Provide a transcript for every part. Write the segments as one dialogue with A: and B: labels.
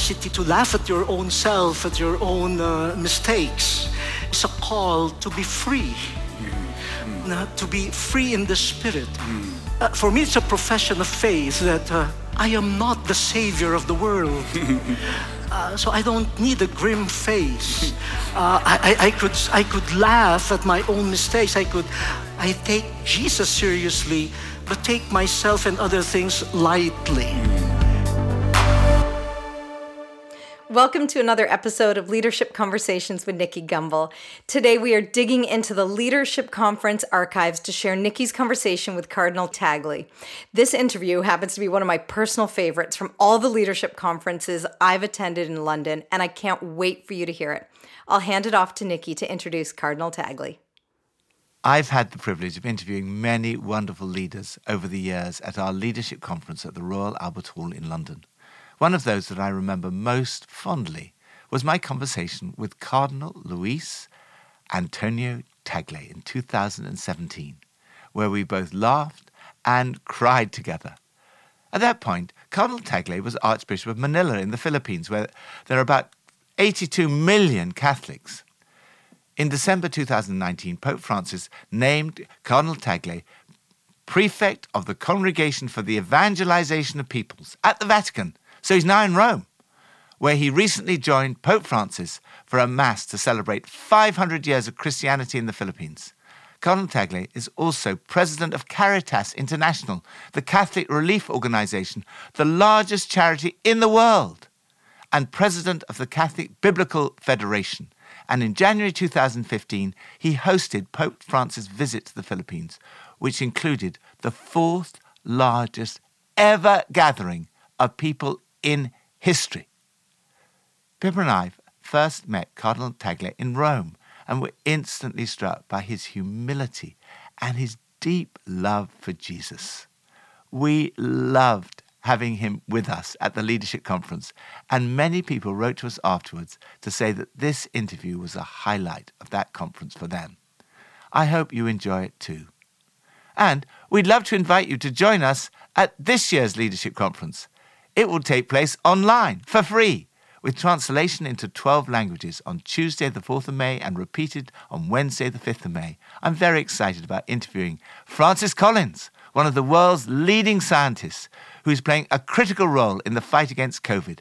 A: capacity to laugh at your own self, at your own uh, mistakes. It's a call to be free, uh, to be free in the spirit. Uh, for me, it's a profession of faith that uh, I am not the savior of the world. Uh, so I don't need a grim face. Uh, I, I, I, could, I could laugh at my own mistakes. I could, I take Jesus seriously, but take myself and other things lightly.
B: Welcome to another episode of Leadership Conversations with Nicky Gumbel. Today we are digging into the Leadership Conference archives to share Nicky's conversation with Cardinal Tagle. This interview happens to be one of my personal favorites from all the leadership conferences I've attended in London, and I can't wait for you to hear it. I'll hand it off to Nicky to introduce Cardinal Tagle.
C: I've had the privilege of interviewing many wonderful leaders over the years at our leadership conference at the Royal Albert Hall in London. One of those that I remember most fondly was my conversation with Cardinal Luis Antonio Tagle in 2017, where we both laughed and cried together. At that point, Cardinal Tagle was Archbishop of Manila in the Philippines, where there are about 82 million Catholics. In December 2019, Pope Francis named Cardinal Tagle prefect of the Congregation for the Evangelization of Peoples at the Vatican so he's now in Rome, where he recently joined Pope Francis for a Mass to celebrate 500 years of Christianity in the Philippines. Cardinal Tagle is also president of Caritas International, the Catholic relief organization, the largest charity in the world, and president of the Catholic Biblical Federation. And in January 2015, he hosted Pope Francis' visit to the Philippines, which included the fourth largest ever gathering of people in history. Pippa and I first met Cardinal Tagle in Rome and were instantly struck by his humility and his deep love for Jesus. We loved having him with us at the leadership conference, and many people wrote to us afterwards to say that this interview was a highlight of that conference for them. I hope you enjoy it too. And we'd love to invite you to join us at this year's leadership conference. It will take place online for free with translation into 12 languages on Tuesday, the 4th of May, and repeated on Wednesday, the 5th of May. I'm very excited about interviewing Francis Collins, one of the world's leading scientists who is playing a critical role in the fight against COVID,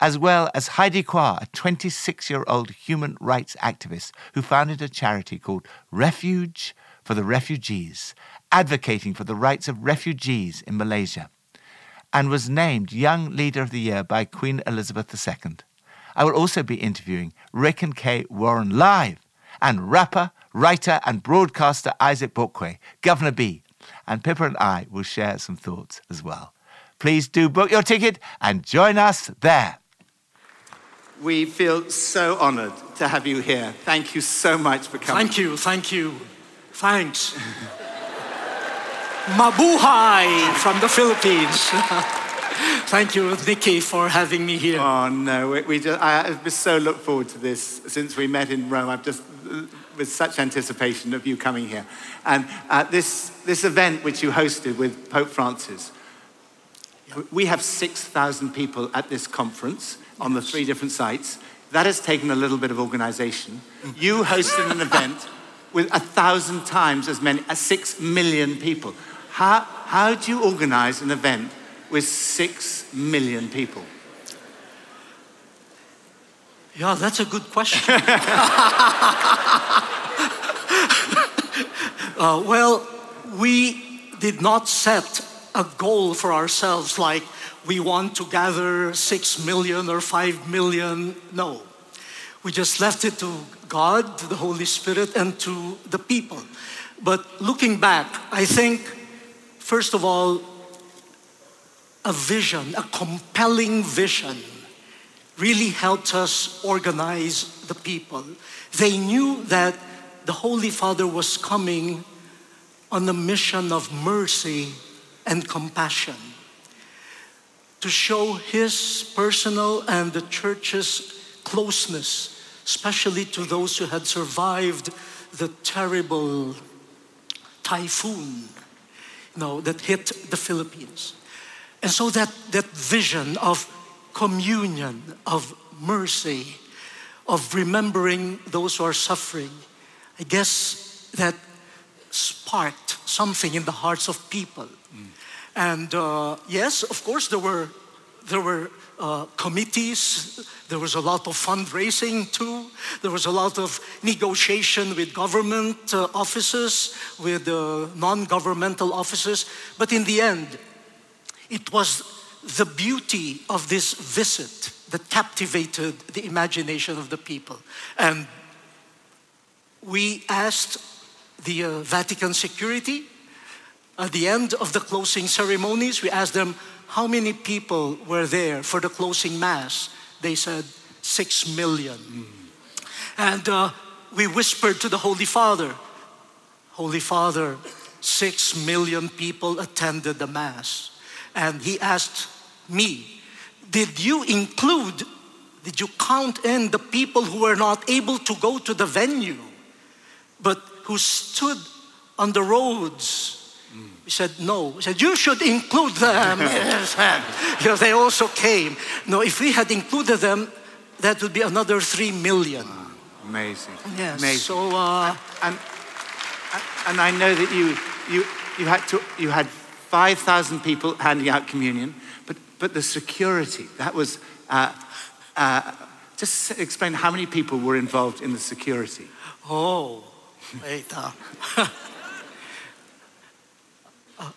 C: as well as Heidi Quah, a 26 year old human rights activist who founded a charity called Refuge for the Refugees, advocating for the rights of refugees in Malaysia and was named Young Leader of the Year by Queen Elizabeth II. I will also be interviewing Rick and Kay Warren live and rapper, writer, and broadcaster Isaac Borquaye, Guvna B. And Pippa and I will share some thoughts as well. Please do book your ticket and join us there.
D: We feel so honored to have you here. Thank you so much for coming.
A: Thank you, thank you. Thanks. Mabuhay from the Philippines. Thank you, Nicky, for having me here.
D: Oh no, we, we just, I have so look forward to this since we met in Rome. I've just with such anticipation of you coming here, and uh, this this event which you hosted with Pope Francis. We have six thousand people at this conference on the three different sites. That has taken a little bit of organization. You hosted an event with a thousand times as many as six million people. How, how do you organize an event with six million people?
A: Yeah, that's a good question. uh, well, we did not set a goal for ourselves like we want to gather six million or five million. No. We just left it to God, to the Holy Spirit, and to the people. But looking back, I think First of all, a vision, a compelling vision, really helped us organize the people. They knew that the Holy Father was coming on a mission of mercy and compassion to show his personal and the church's closeness, especially to those who had survived the terrible typhoon no, that hit the Philippines. And so that, that vision of communion, of mercy, of remembering those who are suffering. I guess that sparked something in the hearts of people. And uh, yes, of course, there were there were uh, committees. There was a lot of fundraising too. There was a lot of negotiation with government uh, offices, with uh, non-governmental offices. But in the end, it was the beauty of this visit that captivated the imagination of the people. And we asked the uh, Vatican security at the end of the closing ceremonies, we asked them how many people were there for the closing mass. They said six million. And uh, we whispered to the Holy Father, Holy Father, six million people attended the mass. And he asked me, Did you include, did you count in the people who were not able to go to the venue, but who stood on the roads? He said, No. He said, You should include them. yes, because they also came. No, if we had included them, that would be another three million.
C: Amazing.
A: Yes.
C: Amazing.
A: So, uh,
C: and, and I know that you, you, you, had, to, you had 5,000 people handing out communion, but, but the security, that was, uh, uh, just explain how many people were involved in the security.
A: oh, wait. Uh, uh,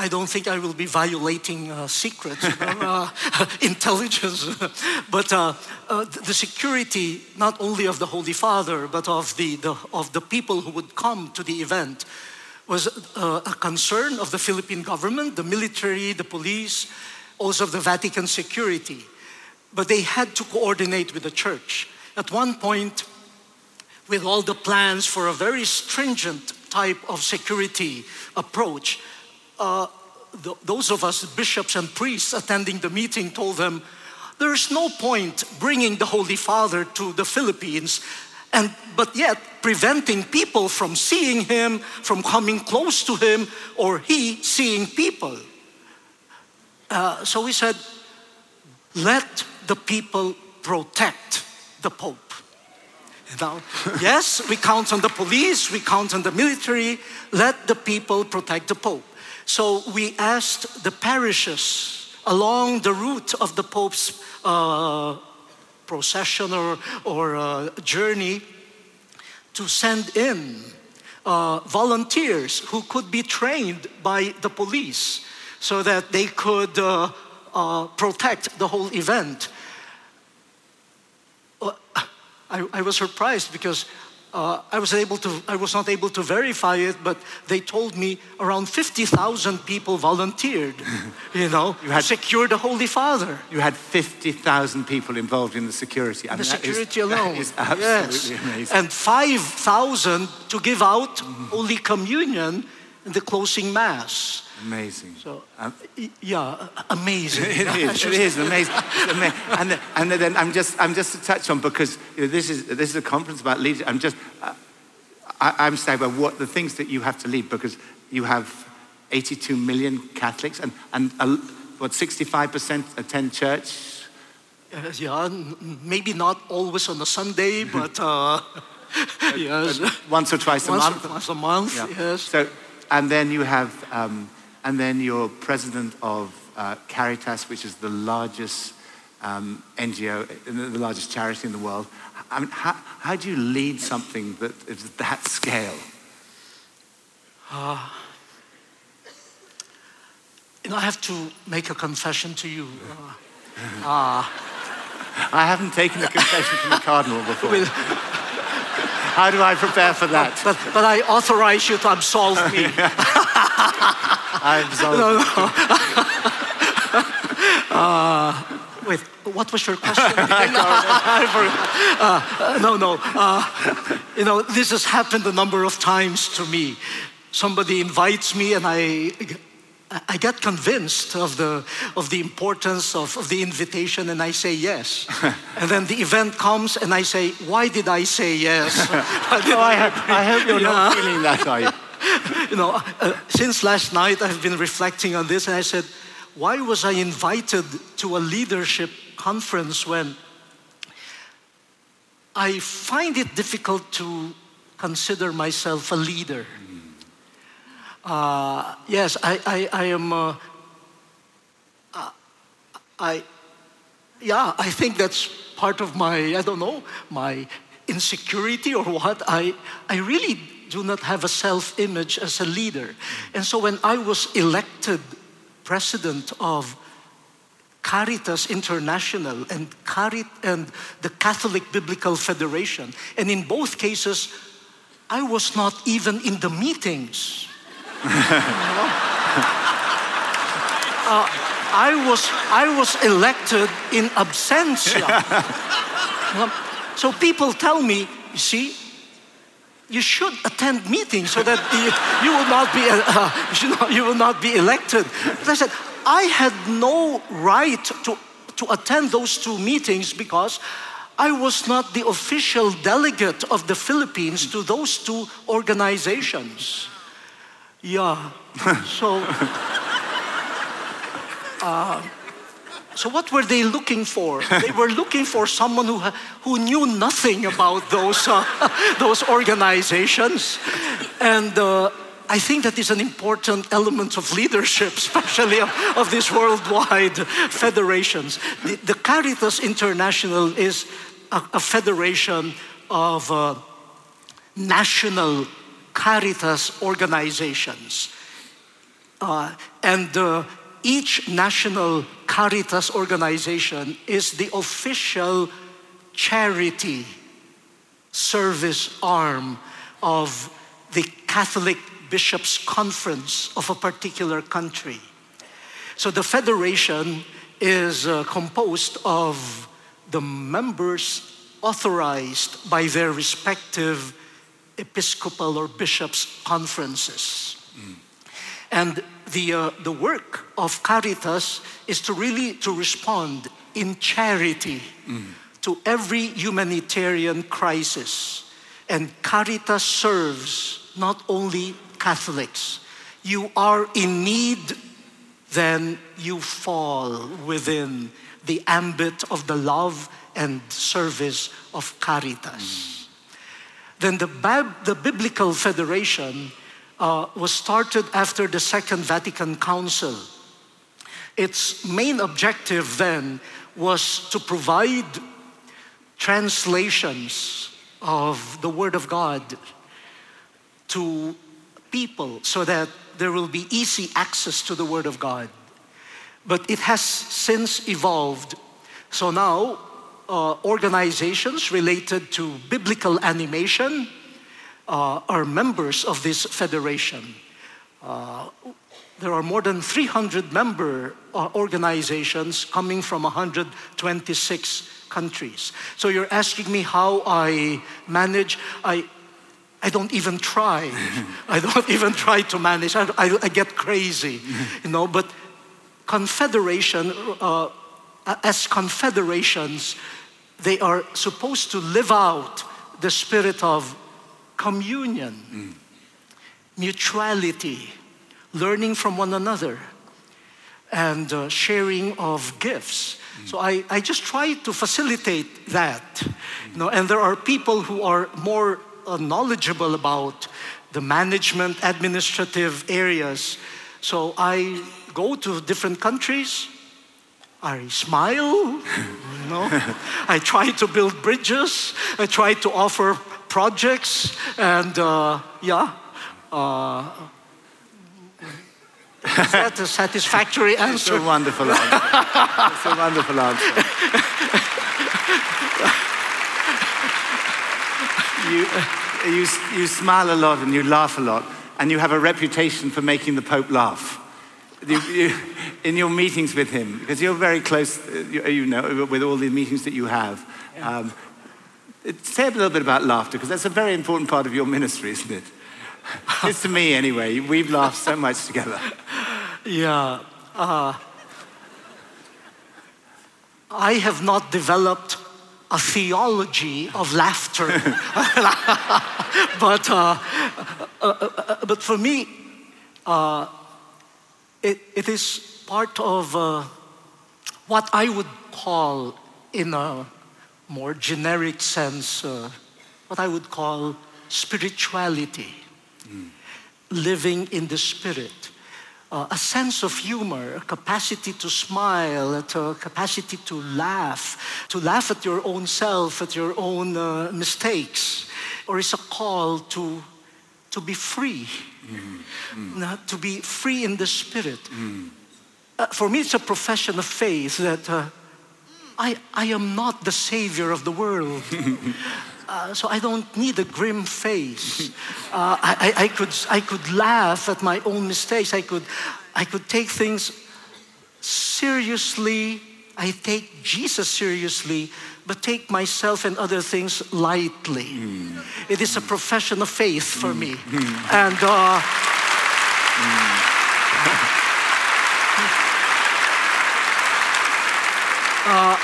A: I don't think I will be violating uh, secrets, uh, intelligence, but uh, uh, the security not only of the Holy Father, but of the, the, of the people who would come to the event was uh, a concern of the Philippine government, the military, the police, also of the Vatican security. But they had to coordinate with the church. At one point, with all the plans for a very stringent type of security approach, uh, th- those of us bishops and priests attending the meeting told them, there is no point bringing the Holy Father to the Philippines and but yet preventing people from seeing him, from coming close to him, or he seeing people. Uh, so we said, let the people protect the Pope. Now, yes, we count on the police, we count on the military, let the people protect the Pope. So we asked the parishes along the route of the Pope's uh, procession or, or uh, journey to send in uh, volunteers who could be trained by the police so that they could uh, uh, protect the whole event. Uh, I, I was surprised because uh, I was able to. I was not able to verify it, but they told me around fifty thousand people volunteered. You know,
C: You had-
A: to secure the Holy Father.
C: You had 50,000 people involved in the security. I
A: The
C: mean, is-
A: security alone.
C: Is absolutely
A: yes.
C: amazing.
A: And 5,000 to give out Holy Communion the closing Mass.
C: amazing.
A: So,
C: Um,
A: yeah, amazing.
C: It is. It is amazing. It's ama- and, then- and then I'm just I'm just to touch on because you know, this is this is a conference about leadership. I'm just uh, I, I'm saying about what the things that you have to lead because you have 82 million Catholics and and uh, what 65% attend church.
A: Uh, yeah, maybe not always on a Sunday, but uh, yes.
C: Once or twice a
A: once,
C: month.
A: once a month,
C: Yeah.
A: yes.
C: So, and then you have, um, and then you're president of uh, Caritas, which is the largest um, NGO, the largest charity in the world. I mean, how, how do you lead something that is that scale?
A: Know, I have to make a confession to you. Uh,
C: I haven't taken a confession from a cardinal before.
A: with-
C: How do I prepare for that?
A: but, but I authorize you to absolve me.
C: I absolve
A: No, no. uh, wait, what was your question? Uh, no, no. Uh, you know, this has happened a number of times to me. Somebody invites me, and I, I get convinced of the, of the importance of, of the invitation, and I say yes. and then the event comes, and I say, Why did I say yes?
C: Oh, I, hope, I hope you're not feeling that, are you?
A: you know, uh, since last night I've been reflecting on this and I said, why was I invited to a leadership conference when I find it difficult to consider myself a leader? Uh, yes, I, I, I am. Uh, uh, I, yeah, I think that's part of my, I don't know, my insecurity or what. I, I really do not have a self image as a leader. And so when I was elected president of Caritas International and, Carit- and the Catholic Biblical Federation, and in both cases, I was not even in the meetings. Uh, I was, I was elected in absentia. so people tell me, you see, you should attend meetings so that you, you will not be, uh, you, know, you will not be elected. But I said, I had no right to, to attend those two meetings because I was not the official delegate of the Philippines to those two organizations. Yeah. So, uh, so what were they looking for? They were looking for someone who, who knew nothing about those, uh, those organizations. And uh, I think that is an important element of leadership, especially of, of these worldwide federations. The, the, Caritas International is a, a federation of uh, national Caritas organizations. Uh, and uh, each national Caritas organization is the official charity service arm of the Catholic Bishops' Conference of a particular country. So the federation is uh, composed of the members authorized by their respective episcopal or bishops' conferences. Mm. And the, uh, the work of Caritas is to really to respond in charity mm. to every humanitarian crisis. And Caritas serves not only Catholics. You are in need, then you fall within the ambit of the love and service of Caritas. Mm. Then the, Bab- the Biblical Federation uh, was started after the Second Vatican Council. Its main objective then was to provide translations of the Word of God to people so that there will be easy access to the Word of God. But it has since evolved. So now, uh, organizations related to biblical animation, uh, are members of this federation. Uh, there are more than 300 member uh, organizations coming from 126 countries. So you're asking me how I manage. I, I don't even try. I don't even try to manage. I, I, I get crazy, you know. But confederation, uh, as confederations, they are supposed to live out the spirit of communion, mm. mutuality, learning from one another, and uh, sharing of gifts. Mm. So I, I just try to facilitate that. Mm. You know, and there are people who are more uh, knowledgeable about the management, administrative areas. So I go to different countries. I smile, you know. I try to build bridges. I try to offer projects, and uh, yeah. Uh, is that a satisfactory answer?
C: It's a wonderful answer. it's a wonderful answer. you, you, you smile a lot and you laugh a lot, and you have a reputation for making the Pope laugh. You, you, in your meetings with him, because you're very close, uh, you, you know, with all the meetings that you have. Um, Say a little bit about laughter, because that's a very important part of your ministry, isn't it? it's to me, anyway. We've laughed so much together.
A: Yeah. Uh, I have not developed a theology of laughter. but, uh, uh, uh, but for me, uh, it, it is part of uh, what I would call, in a more generic sense, uh, what I would call spirituality, living in the spirit. Uh, a sense of humor, a capacity to smile, a capacity to laugh, to laugh at your own self, at your own uh, mistakes, or is a call to, to be free, mm. to be free in the spirit. Uh, for me, it's a profession of faith that uh, I, I am not the savior of the world. Uh, so I don't need a grim face. Uh, I, I, I, could, I could laugh at my own mistakes. I could, I could take things seriously. I take Jesus seriously, but take myself and other things lightly. Mm. It is a profession of faith for mm. me. Mm. And uh, uh,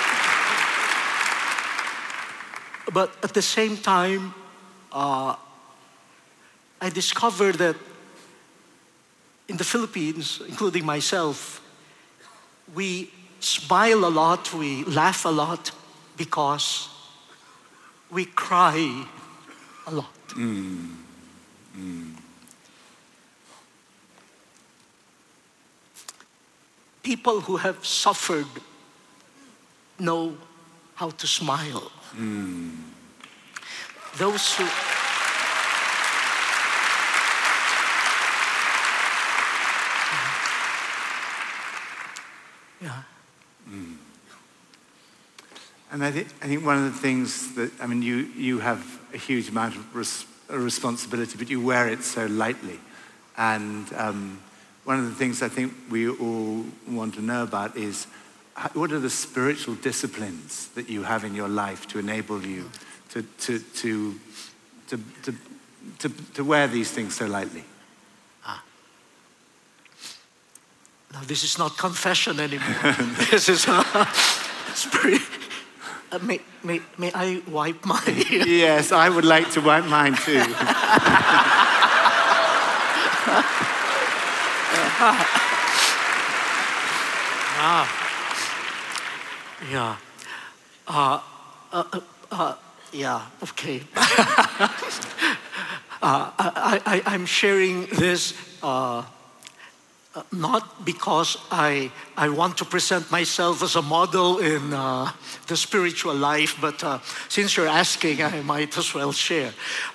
A: but at the same time, uh, I discovered that in the Philippines, including myself, we smile a lot, we laugh a lot because we cry a lot. Mm. Mm. People who have suffered know how to smile. Mm. Those who yeah.
C: And I think, I think one of the things that, I mean, you, you have a huge amount of res- responsibility, but you wear it so lightly. And um, one of the things I think we all want to know about is what are the spiritual disciplines that you have in your life to enable you to, to, to, to, to, to, to wear these things so lightly? Ah.
A: Now, this is not confession anymore. this is uh, spirit. Uh, may, may, may I wipe my.
C: yes, I would like to wipe mine too.
A: ah. Yeah. Uh, uh, uh, uh yeah, okay. Uh, I, I, am sharing this uh, not because I, I want to present myself as a model in the spiritual life, but since you're asking, I might as well share.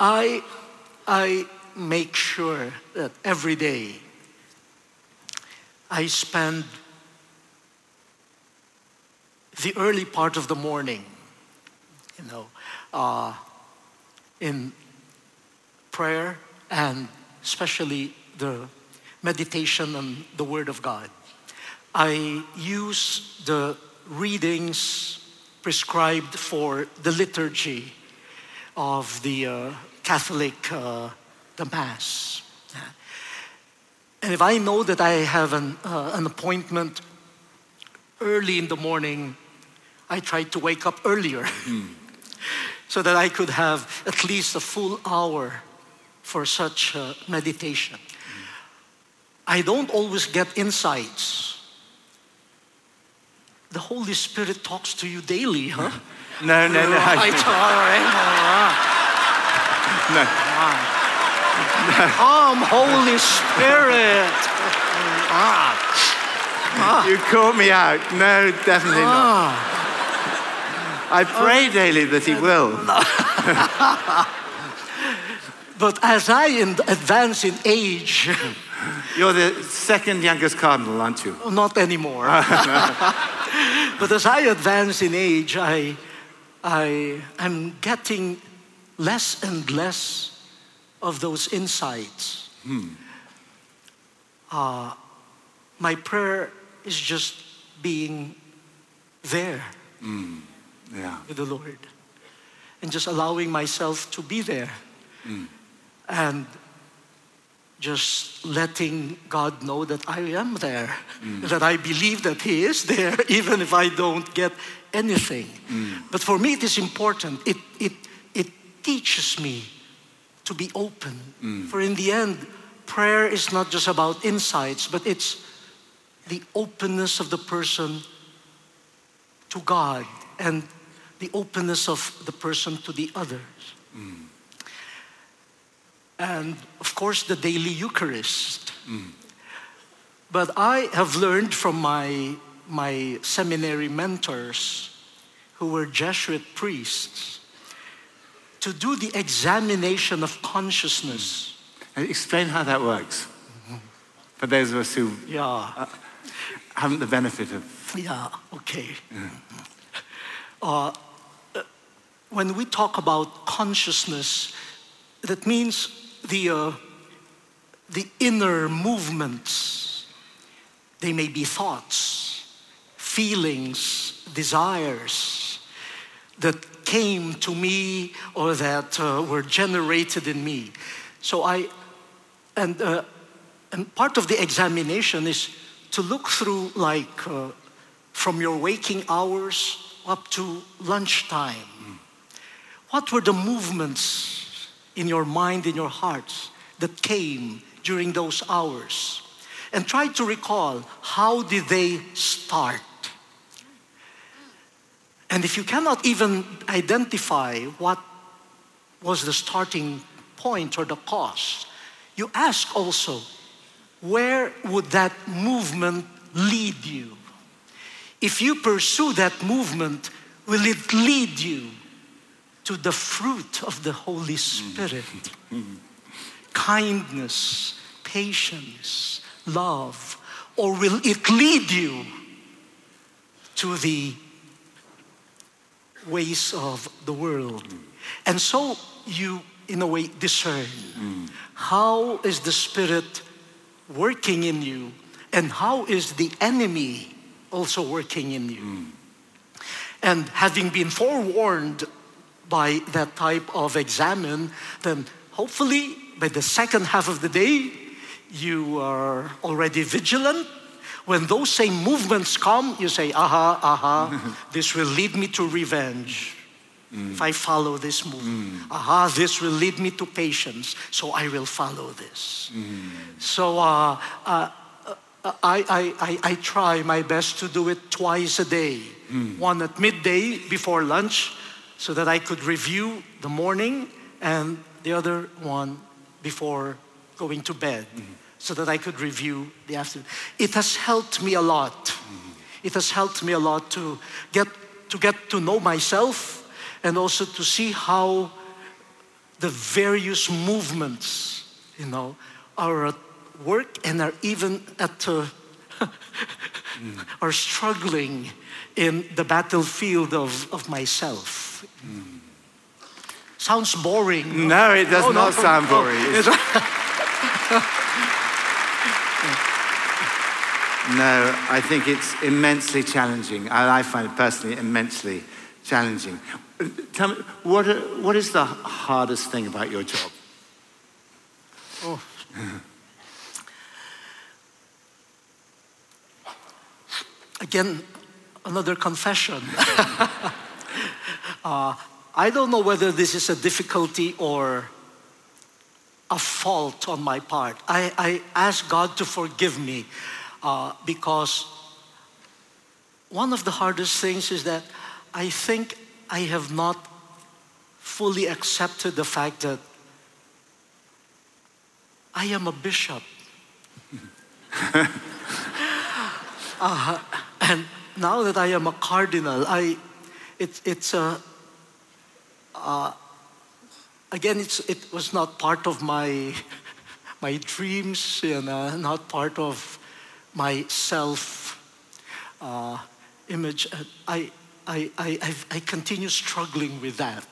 A: I, I make sure that every day I spend the early part of the morning, you know, uh, in prayer and especially the meditation on the Word of God. I use the readings prescribed for the liturgy of the uh, Catholic, uh, the Mass. And if I know that I have an, uh, an appointment early in the morning, I try to wake up earlier mm. so that I could have at least a full hour for such uh, meditation. Mm. I don't always get insights. The Holy Spirit talks to you daily, huh?
C: No, no, no.
A: Right, all right, all right. No. Come, Holy Spirit.
C: Ah. Ah. You caught me out. No, definitely ah. not. I pray daily that He will.
A: But as I advance in age,
C: you're the second youngest cardinal, aren't you?
A: Not anymore. but as I advance in age, I, I, I'm getting less and less of those insights. Hmm. Uh, my prayer is just being there mm. yeah. with the Lord and just allowing myself to be there mm. And just letting God know that I am there, mm. that I believe that He is there, even if I don't get anything. Mm. But for me, it is important. It, it, it teaches me to be open. For in the end, prayer is not just about insights, but it's the openness of the person to God and the openness of the person to the others. And of course, the daily Eucharist. But I have learned from my, my seminary mentors who were Jesuit priests to do the examination of consciousness.
C: And Explain how that works. For those of us who
A: Yeah.
C: haven't the benefit of.
A: Yeah, okay. Uh, uh, when we talk about consciousness, that means the, uh, the inner movements. They may be thoughts, feelings, desires that came to me or that uh, were generated in me. So I, and, uh, and part of the examination is to look through like uh, from your waking hours up to lunchtime. What were the movements in your mind, in your hearts that came during those hours? And try to recall how did they start? And if you cannot even identify what was the starting point or the cause, you ask also, where would that movement lead you? If you pursue that movement, will it lead you to the fruit of the Holy Spirit? Kindness, patience, love, or will it lead you to the ways of the world? And so you, in a way, discern how is the Spirit working in you and how is the enemy also working in you. And having been forewarned by that type of examine, then hopefully by the second half of the day, you are already vigilant. When those same movements come, you say, aha, aha, this will lead me to revenge. Mm. If I follow this move, mm. aha, this will lead me to patience, so I will follow this. Mm. So uh, uh, uh, I, I, I, I try my best to do it twice a day. One at midday before lunch, so that I could review the morning, and the other one before going to bed, so that I could review the afternoon. It has helped me a lot. It has helped me a lot to get to get to know myself and also to see how the various movements, you know, are at work and are even at uh, are struggling in the battlefield of, of myself. Sounds boring.
C: No, it does
A: Oh, no,
C: not sound
A: oh,
C: boring. No, I think it's immensely challenging. I, I find it personally immensely challenging. Uh, Tell me, what, what is the hardest thing about your job?
A: Again, another confession. Uh, I don't know whether this is a difficulty or a fault on my part. I, I ask God to forgive me uh, because one of the hardest things is that I think I have not fully accepted the fact that I am a bishop. Uh, and now that I am a cardinal, I, it, it's a, uh, again, it's, it was not part of my, my dreams, you know, not part of my self uh, image. I, I, I, I continue struggling with that.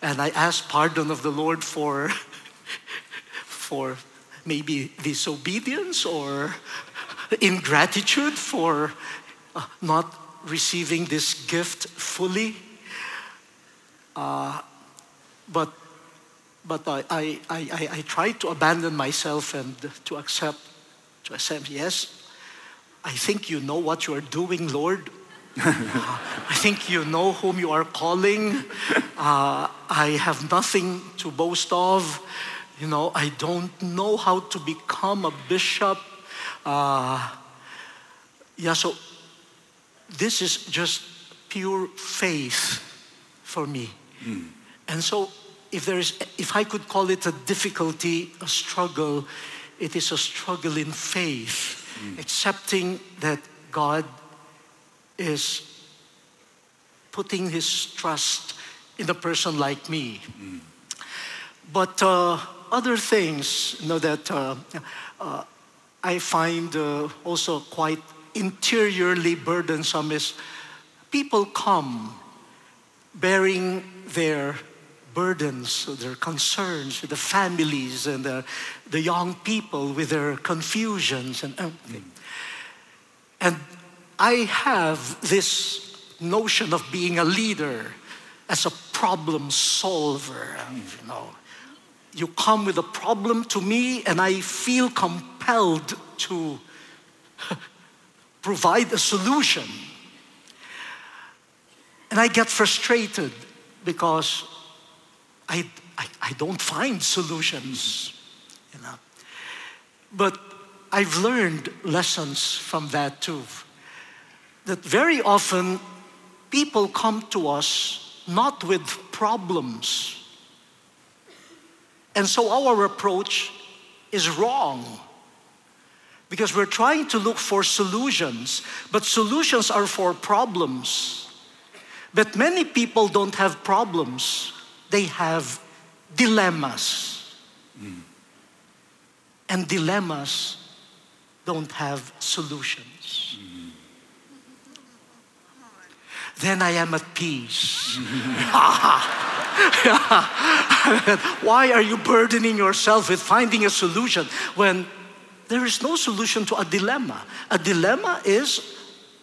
A: And I ask pardon of the Lord for, for maybe disobedience or ingratitude for uh, not receiving this gift fully. Uh, but but I, I, I, I- I try to abandon myself and to accept, to accept, yes, I think you know what you are doing, Lord. I think you know whom you are calling. Uh, I have nothing to boast of. You know, I don't know how to become a bishop. Uh, yeah, so this is just pure faith for me. And so, if there is, if I could call it a difficulty, a struggle, it is a struggle in faith, accepting that God is putting His trust in a person like me. But uh, other things, you know, that uh, uh, I find uh, also quite interiorly burdensome is people come bearing their burdens, their concerns, the families and the, the young people with their confusions and everything. And I have this notion of being a leader as a problem solver, you know. You come with a problem to me, and I feel compelled to provide a solution. And I get frustrated because I, I, I don't find solutions, you know. But I've learned lessons from that too. That very often people come to us not with problems. And so our approach is wrong because we're trying to look for solutions, but solutions are for problems. But many people don't have problems, they have dilemmas. And dilemmas don't have solutions. Then I am at peace. Why are you burdening yourself with finding a solution when there is no solution to a dilemma? A dilemma is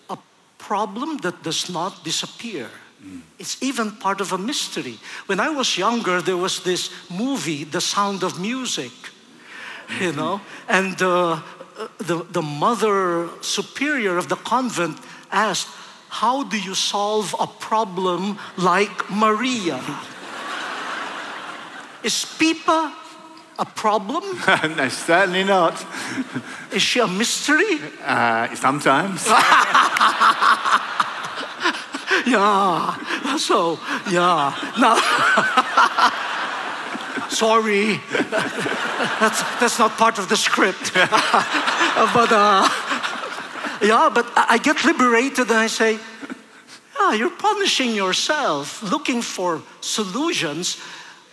A: a problem that does not disappear. Mm. It's even part of a mystery. When I was younger, there was this movie, The Sound of Music, you mm-hmm. know, and uh, uh, the, the mother superior of the convent asked, How do you solve a problem like Maria? Is Pippa a problem?
C: no, certainly not.
A: Is she a mystery?
C: Uh, sometimes.
A: Yeah. So, yeah. Now, sorry. That's, that's not part of the script. but, uh, yeah, but I get liberated and I say, yeah, you're punishing yourself looking for solutions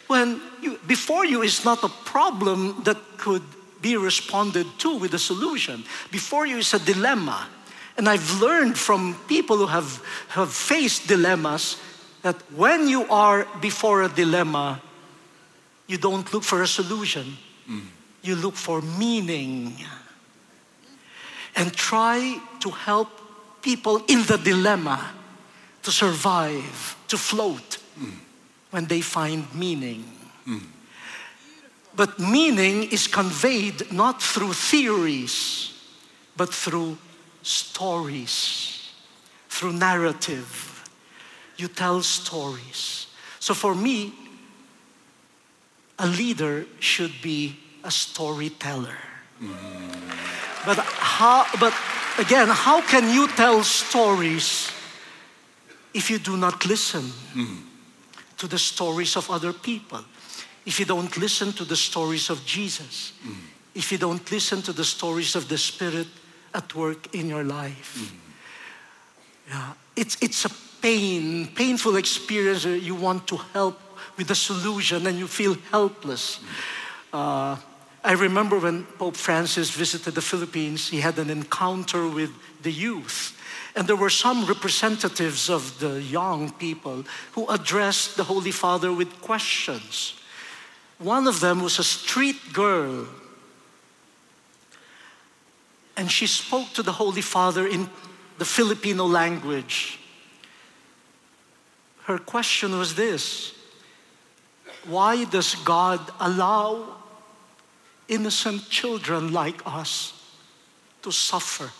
A: when you, before you is not a problem that could be responded to with a solution. Before you is a dilemma. And I've learned from people who have, have faced dilemmas that when you are before a dilemma, you don't look for a solution, mm. you look for meaning. And try to help people in the dilemma to survive, to float when they find meaning. But meaning is conveyed not through theories, but through stories, through narrative. You tell stories. So for me, a leader should be a storyteller. But how but again, how can you tell stories if you do not listen to the stories of other people? If you don't listen to the stories of Jesus? If you don't listen to the stories of the Spirit at work in your life? Yeah, it's, it's a pain, painful experience. You want to help with the solution and you feel helpless. Uh, I remember when Pope Francis visited the Philippines, he had an encounter with the youth. And there were some representatives of the young people who addressed the Holy Father with questions. One of them was a street girl. And she spoke to the Holy Father in the Filipino language. Her question was this Why does God allow innocent children like us to suffer?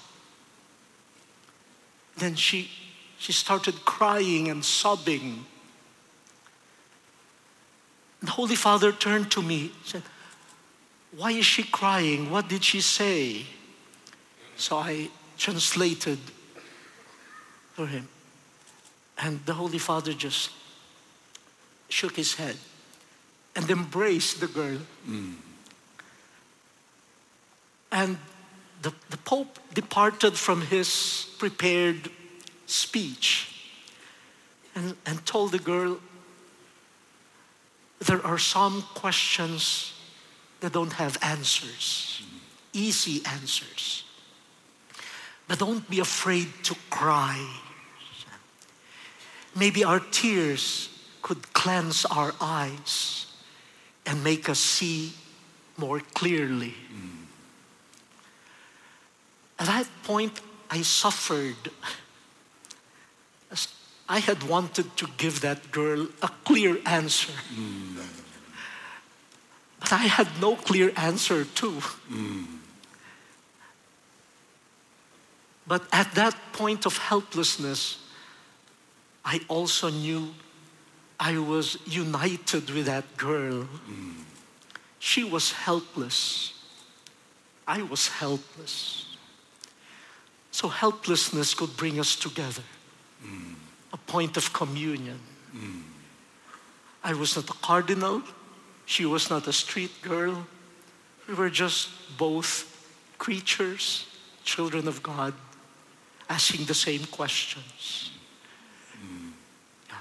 A: Then she she started crying and sobbing. The Holy Father turned to me and said, Why is she crying? What did she say? So I translated for him. And the Holy Father just shook his head and embraced the girl. Mm. And the, the Pope departed from his prepared speech and, and told the girl, There are some questions that don't have answers, easy answers. But don't be afraid to cry. Maybe our tears could cleanse our eyes and make us see more clearly. At that point, I suffered. I had wanted to give that girl a clear answer. But I had no clear answer, too. But at that point of helplessness, I also knew I was united with that girl. She was helpless. I was helpless. So helplessness could bring us together. Mm. A point of communion. Mm. I was not a cardinal. She was not a street girl. We were just both creatures, children of God, asking the same questions. Mm. Yeah.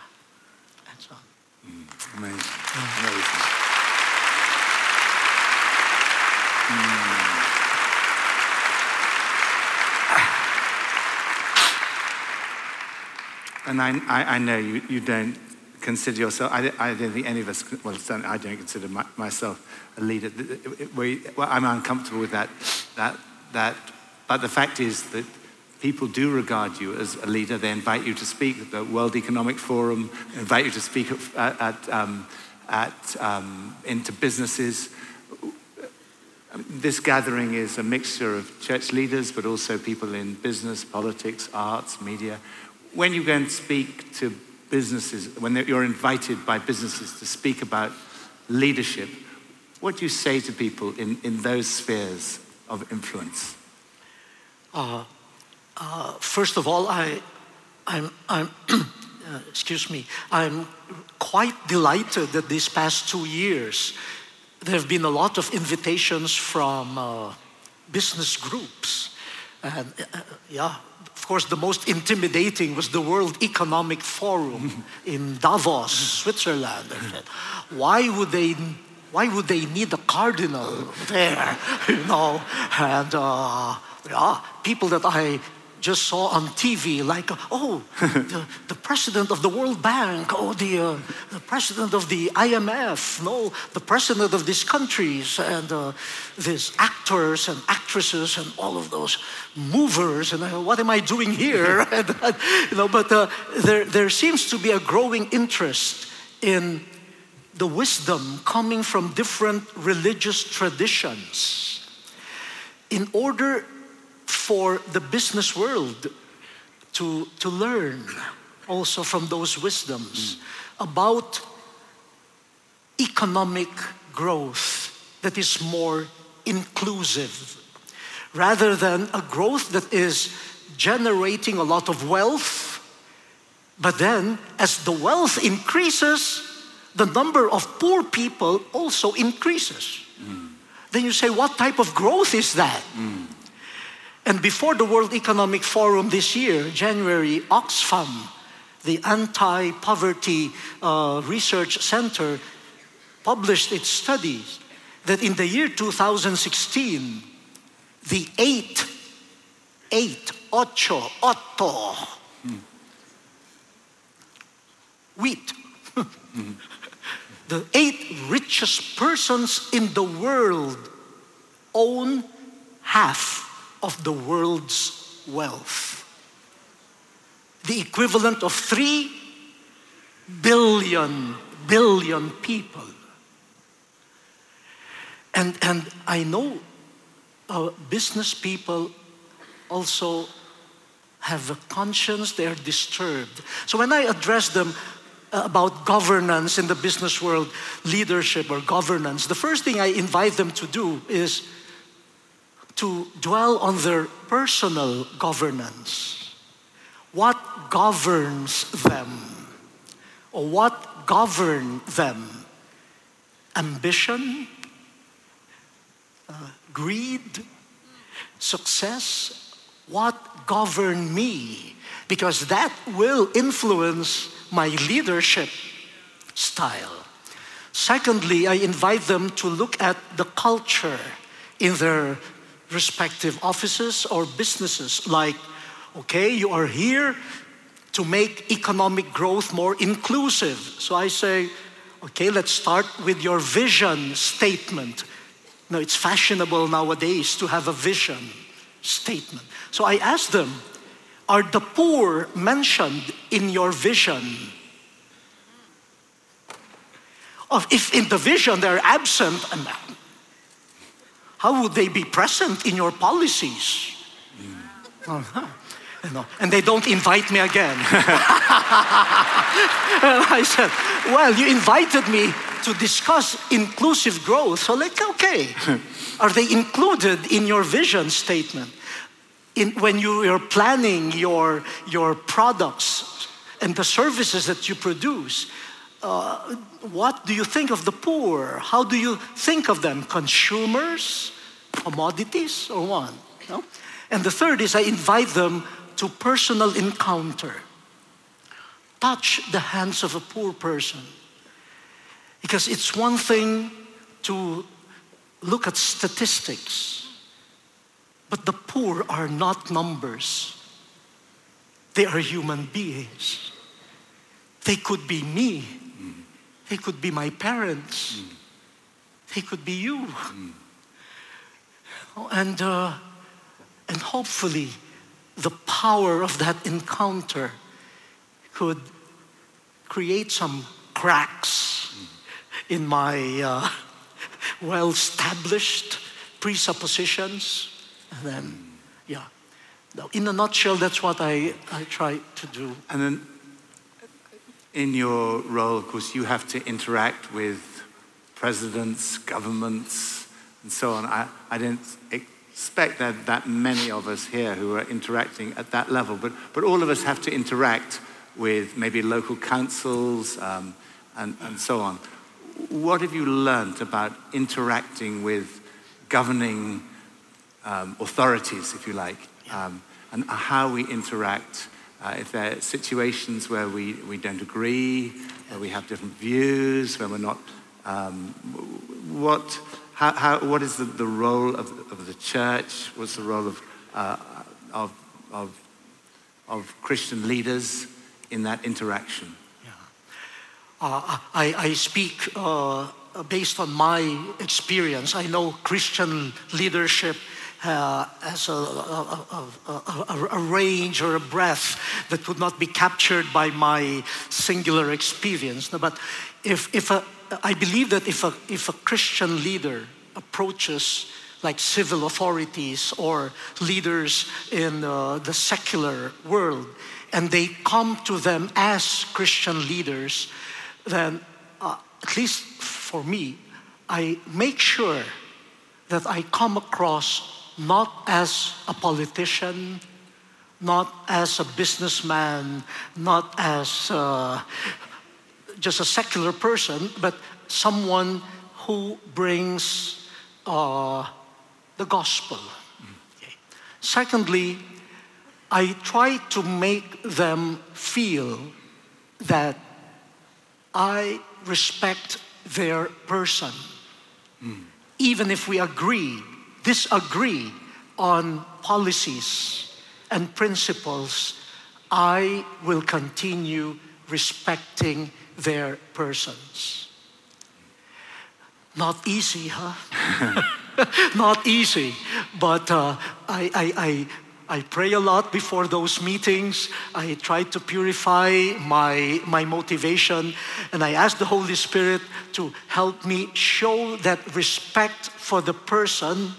A: And so on.
C: Amazing. Amazing. And I, I, I know you, you don't consider yourself, I, I don't think any of us, well, certainly I don't consider my, myself a leader. We, well, I'm uncomfortable with that, that, that. But the fact is that people do regard you as a leader. They invite you to speak at the World Economic Forum, invite you to speak at, at, um, at um, into businesses. This gathering is a mixture of church leaders, but also people in business, politics, arts, media. When you go and speak to businesses, when you're invited by businesses to speak about leadership, what do you say to people in, in those spheres of influence?
A: First of all, I, I'm, I'm uh, excuse me, I'm quite delighted that these past two years there have been a lot of invitations from uh, business groups. And uh, yeah, of course, the most intimidating was the World Economic Forum in Davos, Switzerland. Why would they? Why would they need a cardinal there? You know, and uh, yeah, people that I just saw on TV, like, oh, the, the president of the World Bank, oh, the, uh, the president of the IMF, no, the president of these countries, and uh, these actors and actresses and all of those movers, and uh, what am I doing here? and, uh, you know, but uh, there, there seems to be a growing interest in the wisdom coming from different religious traditions in order for the business world to, to learn also from those wisdoms about economic growth that is more inclusive rather than a growth that is generating a lot of wealth. But then, as the wealth increases, the number of poor people also increases. Mm. Then you say, what type of growth is that? Mm. And before the World Economic Forum this year, January, Oxfam, the Anti Poverty uh, Research Center, published its studies that in the year 2016, the eight, eight, ocho, otto, huit, the eight richest persons in the world own half of the world's wealth. The equivalent of three billion, billion people. And, and I know business people also have a conscience, they're disturbed. So when I address them uh, about governance in the business world, leadership or governance, the first thing I invite them to do is to dwell on their personal governance. What governs them? Or what govern them? Ambition? Uh, greed? Success? What govern me? Because that will influence my leadership style. Secondly, I invite them to look at the culture in their respective offices or businesses. Like, okay, you are here to make economic growth more inclusive. So I say, okay, let's start with your vision statement. Now, it's fashionable nowadays to have a vision statement. So I ask them, are the poor mentioned in your vision? If in the vision they're absent, how would they be present in your policies? Mm. Uh-huh. You know, and they don't invite me again. and I said, Well, you invited me to discuss inclusive growth. So, like, okay, are they included in your vision statement? In, when you are planning your, your products and the services that you produce, uh, what do you think of the poor? How do you think of them? Consumers, commodities, or what? No? And the third is I invite them to personal encounter. Touch the hands of a poor person. Because it's one thing to look at statistics, but the poor are not numbers. They are human beings. They could be me. They could be my parents. They could be you. And, uh, and hopefully, the power of that encounter could create some cracks in my uh, well established presuppositions. And then, yeah. In a nutshell, that's what I, I try to do.
C: And then, in your role, of course, you have to interact with presidents, governments, and so on. I, I didn't expect that that many of us here who are interacting at that level, but, but all of us have to interact with maybe local councils um, and, and so on. What have you learned about interacting with governing um, authorities, if you like, um, and how we interact? Uh, if there are situations where we, we don't agree, where we have different views, where we're not, um, what, how, how, what is the, the role of, of the church? What's the role of, uh, of, of, of Christian leaders in that interaction?
A: Yeah. Uh, I, I speak uh, based on my experience. I know Christian leadership uh, as a, a, a, a, range or a breadth that would not be captured by my singular experience. But if, if I believe that if a, if a Christian leader approaches like civil authorities or leaders in uh, the secular world, and they come to them as Christian leaders, then uh, at least for me, I make sure that I come across not as a politician, not as a businessman, not as uh, just a secular person, but someone who brings uh, the gospel. Okay. Secondly, I try to make them feel that I respect their person. Mm. Even if we agree, disagree on policies and principles, I will continue respecting their persons. Not easy, huh? Not easy, but uh, I, I, I I pray a lot before those meetings. I try to purify my, my motivation. And I ask the Holy Spirit to help me show that respect for the person,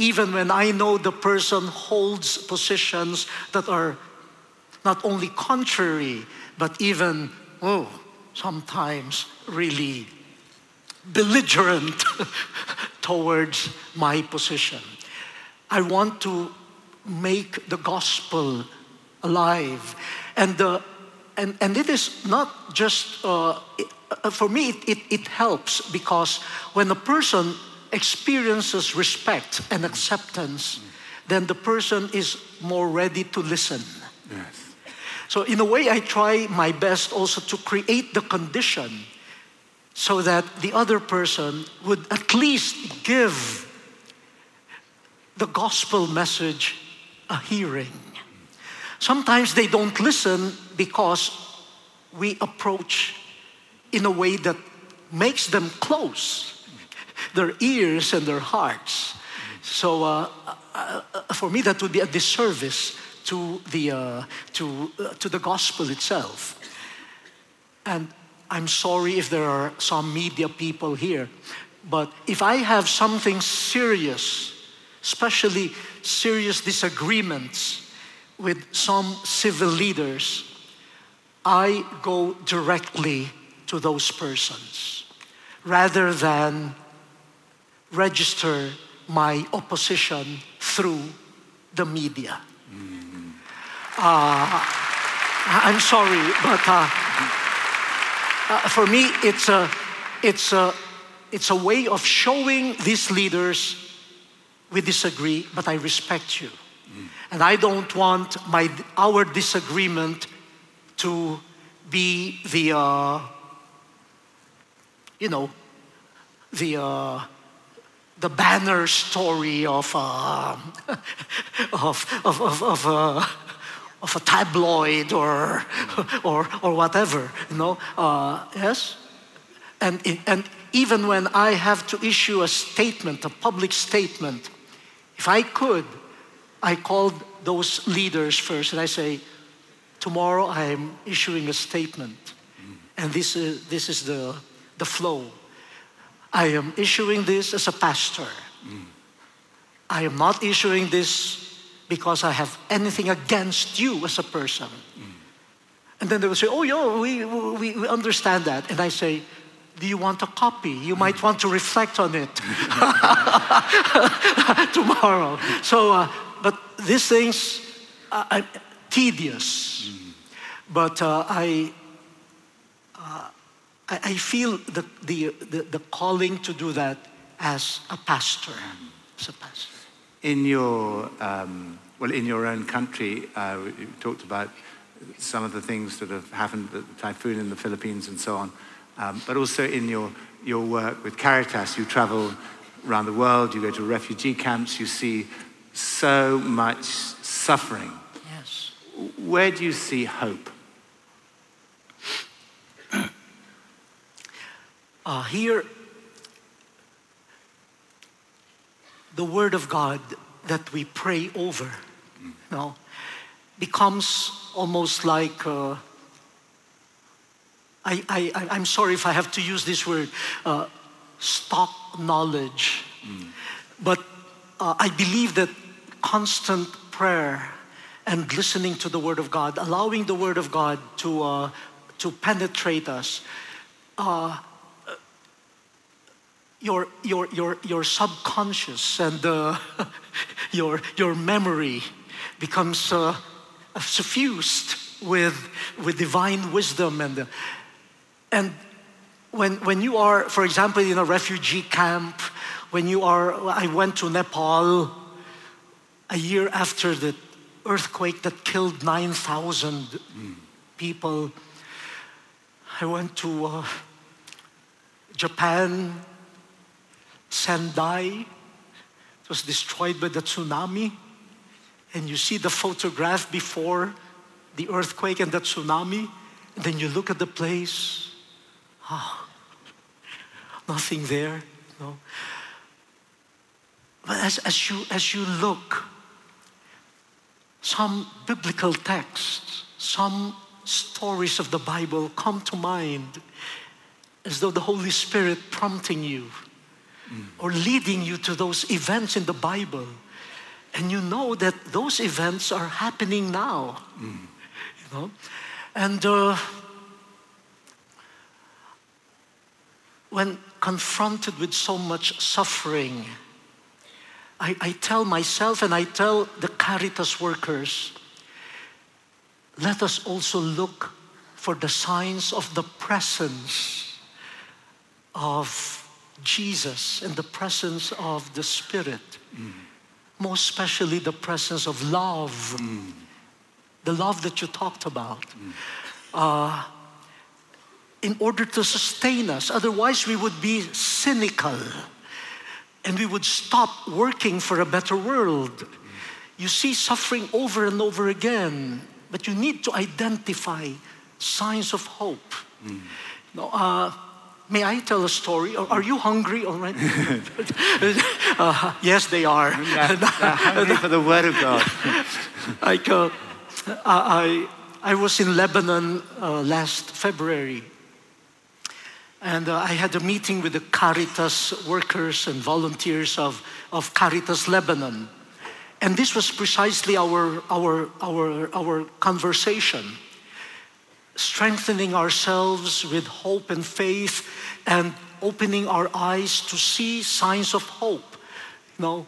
A: even when I know the person holds positions that are not only contrary, but even, oh, sometimes really belligerent towards my position. I want to make the gospel alive. And, the, and, and it is not just, uh, it, uh, for me, it, it, it helps because when a person experiences respect and acceptance, then the person is more ready to listen.
C: Yes.
A: So, in a way, I try my best also to create the condition so that the other person would at least give the gospel message a hearing. Sometimes they don't listen because we approach in a way that makes them close their ears and their hearts. So, uh, uh, uh, for me, that would be a disservice to the, uh, to, uh, to the gospel itself. And I'm sorry if there are some media people here, but if I have something serious, especially serious disagreements with some civil leaders, I go directly to those persons rather than register my opposition through the media. Uh, I'm sorry, but uh, uh, for me, it's a, it's, a, it's a way of showing these leaders we disagree, but I respect you. And I don't want my, our disagreement to be the, uh, you know, the, uh, the banner story of, uh, of, of, of, of, uh, of a tabloid or, or, or whatever, you know, uh, yes? And, and even when I have to issue a statement, a public statement, if I could, I called those leaders first and I say, tomorrow I am issuing a statement. And this is, this is the, the flow. I am issuing this as a pastor. I am not issuing this because I have anything against you as a person. And then they will say, Oh, yeah, we, we, we understand that. And I say, Do you want a copy? You might want to reflect on it tomorrow. So, uh, but these things are are tedious. But uh, I, uh, I, I feel the, the, the, the calling to do that as a pastor. As a pastor.
C: In your, um, well, in your own country, uh, you talked about some of the things that have happened, the typhoon in the Philippines and so on, um, but also in your, your work with Caritas, you travel around the world, you go to refugee camps, you see so much suffering.
A: Yes.
C: Where do you see hope?
A: Uh, here, the Word of God that we pray over, you know, becomes almost like uh, I, I, I- I'm sorry if I have to use this word, uh, stock knowledge. But uh, I believe that constant prayer and listening to the Word of God, allowing the Word of God to, uh, to penetrate us, uh, your, your, your, your subconscious and uh, your, your memory becomes uh, suffused with, with divine wisdom. And, uh, and when, when you are, for example, in a refugee camp, when you are, I went to Nepal a year after the earthquake that killed 9,000 people. I went to uh, Japan, Sendai. It was destroyed by the tsunami. And you see the photograph before the earthquake and the tsunami. And then you look at the place. Ah, nothing there. No. But as, as, you, as you look, some biblical texts, some stories of the Bible come to mind as though the Holy Spirit prompting you or leading you to those events in the Bible. And you know that those events are happening now. You know? And uh, when confronted with so much suffering, I, I tell myself and I tell the Caritas workers, let us also look for the signs of the presence of Jesus and the presence of the Spirit. Mm. Most especially the presence of love. Mm. The love that you talked about. Mm. Uh, in order to sustain us. Otherwise, we would be cynical and we would stop working for a better world. You see suffering over and over again, but you need to identify signs of hope. No, uh, may I tell a story? Are you hungry already? uh, yes, they are.
C: They're, hungry for the Word of God.
A: like, uh, I, I was in Lebanon uh, last February and uh, I had a meeting with the Caritas workers and volunteers of, of Caritas Lebanon. And this was precisely our, our, our, our conversation strengthening ourselves with hope and faith and opening our eyes to see signs of hope. You know?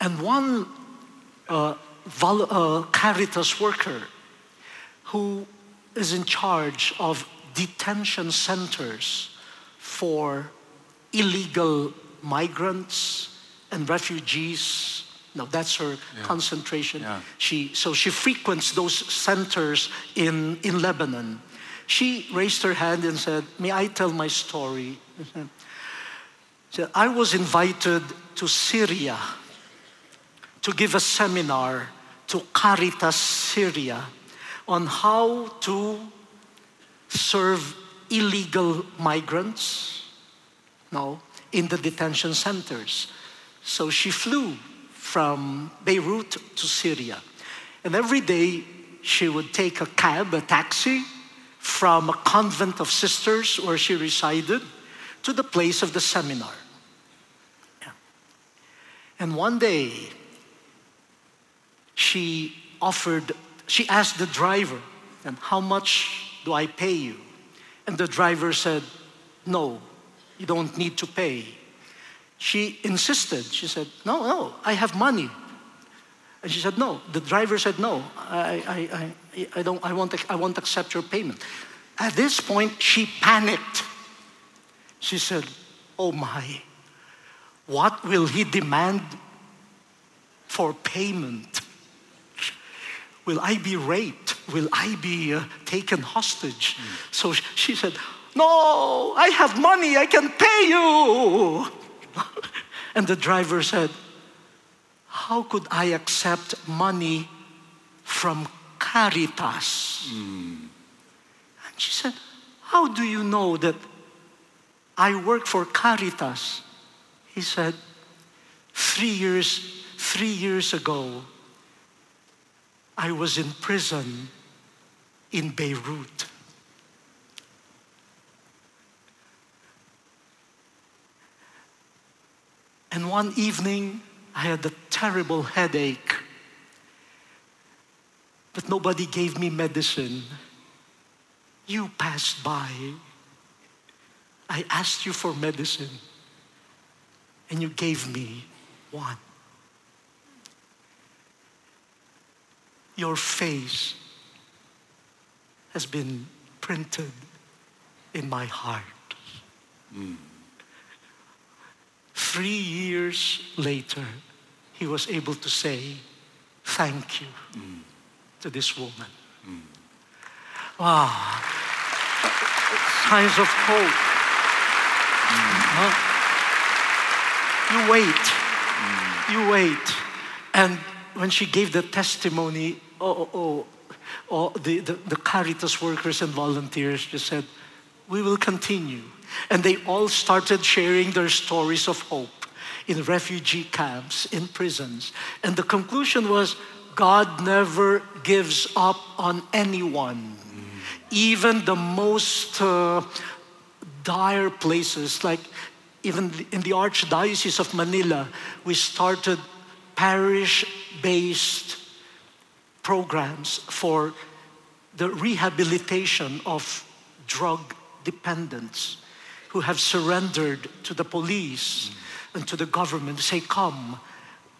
A: And one uh, vol- uh, Caritas worker who is in charge of detention centers for illegal migrants and refugees. No, that's her yeah. concentration. Yeah. She, so she frequents those centers in, in Lebanon. She raised her hand and said, May I tell my story? said, I was invited to Syria to give a seminar to Caritas Syria on how to serve illegal migrants no, in the detention centers. So she flew from Beirut to Syria. And every day she would take a cab, a taxi, from a convent of sisters where she resided to the place of the seminar. And one day she offered, she asked the driver, and how much do I pay you? And the driver said, No, you don't need to pay. She insisted. She said, No, no, I have money. And she said, No. The driver said, No, I, I, I, I, don't, I, won't, I won't accept your payment. At this point, she panicked. She said, Oh my, what will he demand for payment? Will I be raped? Will I be uh, taken hostage? Mm. So she said, No, I have money, I can pay you. and the driver said, How could I accept money from Caritas? Mm. And she said, How do you know that I work for Caritas? He said, Three years, three years ago, I was in prison in Beirut. And one evening, I had a terrible headache, but nobody gave me medicine. You passed by. I asked you for medicine, and you gave me one. your face has been printed in my heart. Mm. Three years later, he was able to say, Thank you mm. to this woman. Mm. Wow. Signs of hope. Huh? You wait. You wait. And when she gave the testimony, oh, oh, oh, oh the, the, the Caritas workers and volunteers just said, we will continue. And they all started sharing their stories of hope in refugee camps, in prisons. And the conclusion was God never gives up on anyone. Even the most uh, dire places, like even in the Archdiocese of Manila, we started parish based programs for the rehabilitation of drug dependents who have surrendered to the police and to the government. Say, come,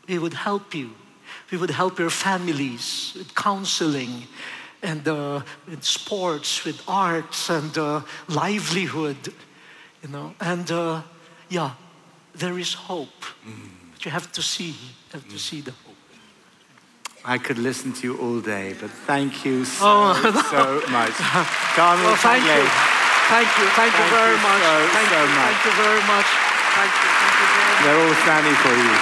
A: we would help you. We would help your families with counseling and uh, with sports, with arts and uh, livelihood, you know. And uh, yeah, there is hope. But you have to see, have to see the hope.
C: I could listen to you all day, but thank you so,
A: Oh,
C: so much. Carmel
A: Well, thank you.
C: Tagle,
A: Thank you. Thank you very
C: you
A: much.
C: so,
A: thank
C: so
A: you.
C: much.
A: Thank you very much. Thank you. Thank you very much.
C: They're all standing for you.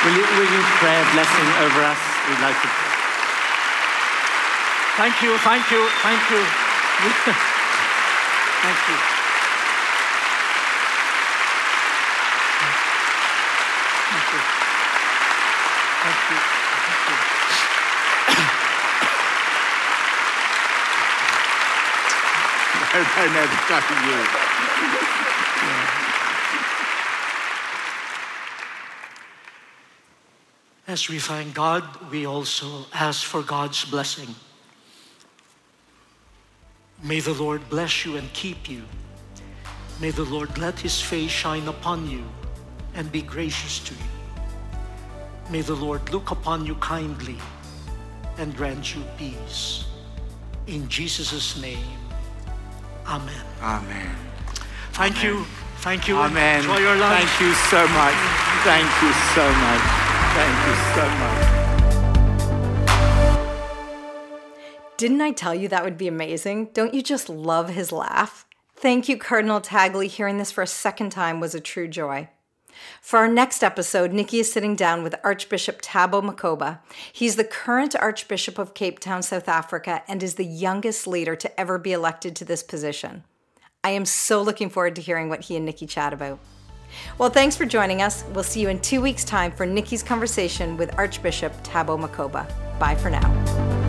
C: Will you, will you pray a blessing over us? We'd like to.
A: Thank you. Thank you. Thank you. thank you. Thank you. Thank you. Thank you. As we thank God, we also ask for God's blessing. May the Lord bless you and keep you. May the Lord let his face shine upon you and be gracious to you. May the Lord look upon you kindly and grant you peace. In Jesus' name, Amen.
C: Amen.
A: Thank you. Thank you.
C: Amen.
A: Enjoy your lunch.
C: Thank you so much. Thank you so much. Thank you so much.
B: Didn't I tell you that would be amazing? Don't you just love his laugh? Thank you, Cardinal Tagle. Hearing this for a second time was a true joy. For our next episode, Nicky is sitting down with Archbishop Thabo Makgoba. He's the current Archbishop of Cape Town, South Africa, and is the youngest leader to ever be elected to this position. I am so looking forward to hearing what he and Nicky chat about. Well, thanks for joining us. We'll see you in two weeks' time for Nicky's conversation with Archbishop Thabo Makgoba. Bye for now.